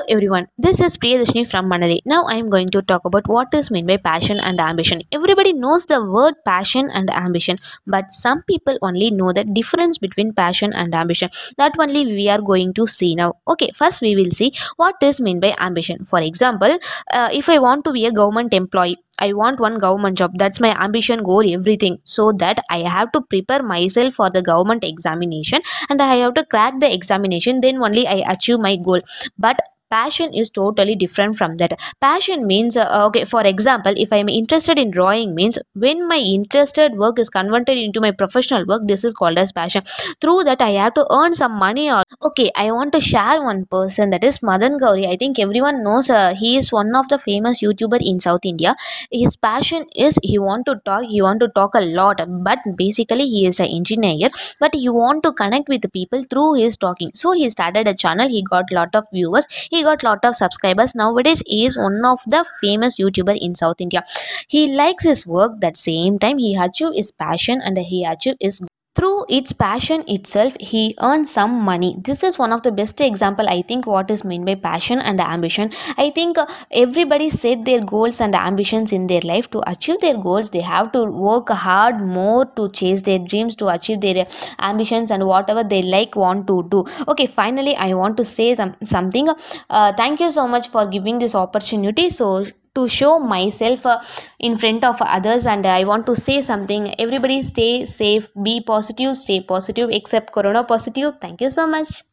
Hello everyone, this is Priyadashini from Manali. Now I am going to talk about what is meant by passion and ambition. Everybody knows the word passion and ambition, but some people only know the difference between passion and ambition. That only we are going to see now. Okay, first we will see what is meant by ambition. For example, uh, if I want to be a government employee, I want one government job. That's my ambition, goal, everything. So that I have to prepare myself for the government examination and I have to crack the examination. Then only I achieve my goal. But passion is totally different from that passion means uh, okay for example if i am interested in drawing means when my interested work is converted into my professional work this is called as passion through that i have to earn some money or okay i want to share one person that is madan gowri i think everyone knows uh, he is one of the famous youtuber in south india his passion is he want to talk he want to talk a lot but basically he is an engineer but he want to connect with people through his talking. So he started a channel he got lot of viewers he got lot of subscribers. Nowadays he is one of the famous youtuber in south india. He likes his work that same time he achieved his passion and he achieved his through its passion itself he earned some money. This is one of the best example i think what is meant by passion and ambition. I think uh, everybody set their goals and ambitions in their life. To achieve their goals they have to work hard more to chase their dreams to achieve their ambitions and whatever they like want to do. Okay finally i want to say some, something. Uh, thank you so much for giving this opportunity. So to show myself uh, in front of others and i want to say something. Everybody stay safe. Be positive. Stay positive. Except corona positive. Thank you so much